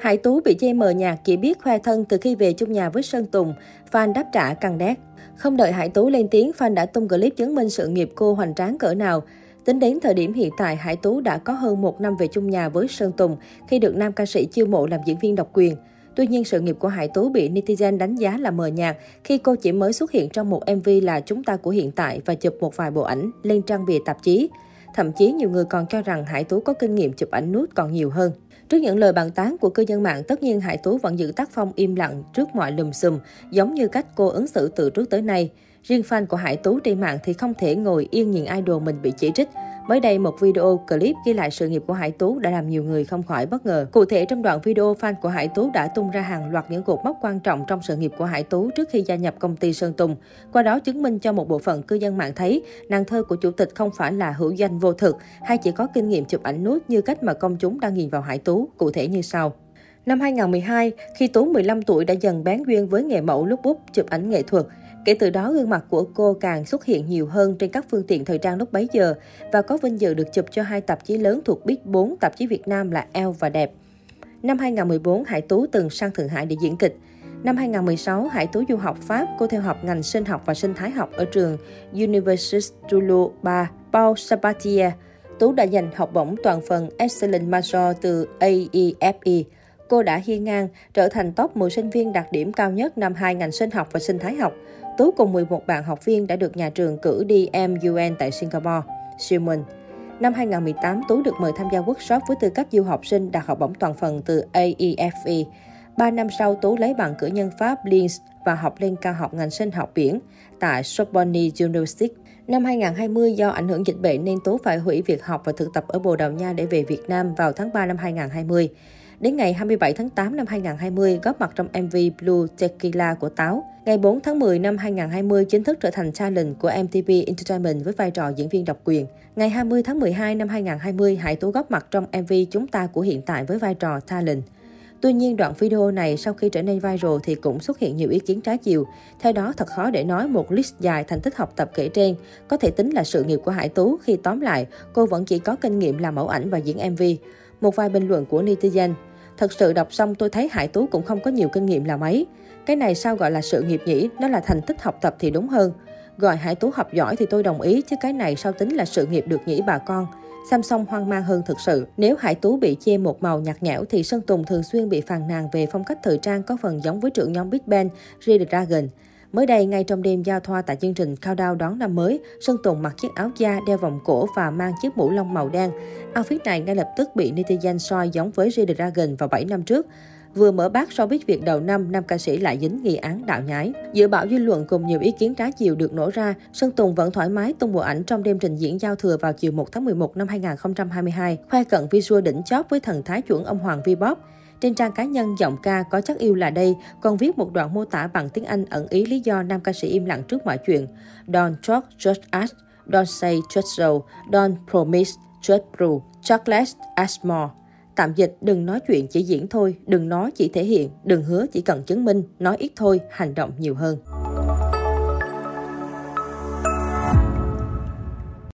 Hải Tú bị chê mờ nhạt chỉ biết khoe thân từ khi về chung nhà với Sơn Tùng, fan đáp trả căng đét. Không đợi Hải Tú lên tiếng, fan đã tung clip chứng minh sự nghiệp cô hoành tráng cỡ nào. Tính đến thời điểm hiện tại, Hải Tú đã có hơn một năm về chung nhà với Sơn Tùng khi được nam ca sĩ chiêu mộ làm diễn viên độc quyền. Tuy nhiên, sự nghiệp của Hải Tú bị netizen đánh giá là mờ nhạt khi cô chỉ mới xuất hiện trong một MV là Chúng ta của hiện tại và chụp một vài bộ ảnh lên trang bìa tạp chí. Thậm chí nhiều người còn cho rằng Hải Tú có kinh nghiệm chụp ảnh nút còn nhiều hơn. Trước những lời bàn tán của cư dân mạng, tất nhiên Hải Tú vẫn giữ tác phong im lặng trước mọi lùm xùm, giống như cách cô ứng xử từ trước tới nay. Riêng fan của Hải Tú trên mạng thì không thể ngồi yên nhìn idol mình bị chỉ trích. Mới đây, một video clip ghi lại sự nghiệp của Hải Tú đã làm nhiều người không khỏi bất ngờ. Cụ thể, trong đoạn video, fan của Hải Tú đã tung ra hàng loạt những cột mốc quan trọng trong sự nghiệp của Hải Tú trước khi gia nhập công ty Sơn Tùng. Qua đó chứng minh cho một bộ phận cư dân mạng thấy, nàng thơ của chủ tịch không phải là hữu danh vô thực hay chỉ có kinh nghiệm chụp ảnh nút như cách mà công chúng đang nhìn vào Hải Tú, cụ thể như sau. Năm 2012, khi Tú 15 tuổi đã dần bán duyên với nghề mẫu lúc bút chụp ảnh nghệ thuật, Kể từ đó, gương mặt của cô càng xuất hiện nhiều hơn trên các phương tiện thời trang lúc bấy giờ và có vinh dự được chụp cho hai tạp chí lớn thuộc Big 4 tạp chí Việt Nam là Elle và Đẹp. Năm 2014, Hải Tú từng sang Thượng Hải để diễn kịch. Năm 2016, Hải Tú du học Pháp, cô theo học ngành sinh học và sinh thái học ở trường Université Toulouse 3, Paul Sabatier. Tú đã giành học bổng toàn phần Excellent Major từ AEFE. Cô đã hiên ngang, trở thành top 10 sinh viên đạt điểm cao nhất năm hai ngành sinh học và sinh thái học. Tú cùng 11 bạn học viên đã được nhà trường cử đi MUN tại Singapore, Simon. Năm 2018, Tú được mời tham gia workshop với tư cách du học sinh đạt học bổng toàn phần từ AEFE. Ba năm sau, Tú lấy bằng cử nhân Pháp Linz và học lên cao học ngành sinh học biển tại Sorbonne University. Năm 2020, do ảnh hưởng dịch bệnh nên Tú phải hủy việc học và thực tập ở Bồ Đào Nha để về Việt Nam vào tháng 3 năm 2020. Đến ngày 27 tháng 8 năm 2020, góp mặt trong MV Blue Tequila của Táo. Ngày 4 tháng 10 năm 2020, chính thức trở thành talent của MTV Entertainment với vai trò diễn viên độc quyền. Ngày 20 tháng 12 năm 2020, Hải Tú góp mặt trong MV Chúng ta của hiện tại với vai trò talent. Tuy nhiên, đoạn video này sau khi trở nên viral thì cũng xuất hiện nhiều ý kiến trái chiều. Theo đó, thật khó để nói một list dài thành tích học tập kể trên có thể tính là sự nghiệp của Hải Tú khi tóm lại, cô vẫn chỉ có kinh nghiệm làm mẫu ảnh và diễn MV. Một vài bình luận của netizen, Thật sự đọc xong tôi thấy Hải Tú cũng không có nhiều kinh nghiệm là mấy. Cái này sao gọi là sự nghiệp nhỉ? Nó là thành tích học tập thì đúng hơn. Gọi Hải Tú học giỏi thì tôi đồng ý, chứ cái này sao tính là sự nghiệp được nhỉ bà con. Samsung hoang mang hơn thực sự. Nếu Hải Tú bị chê một màu nhạt nhẽo thì Sơn Tùng thường xuyên bị phàn nàn về phong cách thời trang có phần giống với trưởng nhóm Big Bang, Red Dragon. Mới đây, ngay trong đêm giao thoa tại chương trình Countdown đón năm mới, Sơn Tùng mặc chiếc áo da, đeo vòng cổ và mang chiếc mũ lông màu đen. Outfit này ngay lập tức bị netizen soi giống với Red Dragon vào 7 năm trước. Vừa mở bát showbiz Việt đầu năm, nam ca sĩ lại dính nghi án đạo nhái. Dự bão dư luận cùng nhiều ý kiến trái chiều được nổ ra, Sơn Tùng vẫn thoải mái tung bộ ảnh trong đêm trình diễn giao thừa vào chiều 1 tháng 11 năm 2022, khoe cận visual đỉnh chóp với thần thái chuẩn ông Hoàng V-pop. Trên trang cá nhân, giọng ca có chắc yêu là đây, còn viết một đoạn mô tả bằng tiếng Anh ẩn ý lý do nam ca sĩ im lặng trước mọi chuyện. Don't talk, just ask. Don't say, just so. Don't promise, just prove. Talk less, ask more. Tạm dịch, đừng nói chuyện chỉ diễn thôi, đừng nói chỉ thể hiện, đừng hứa chỉ cần chứng minh, nói ít thôi, hành động nhiều hơn.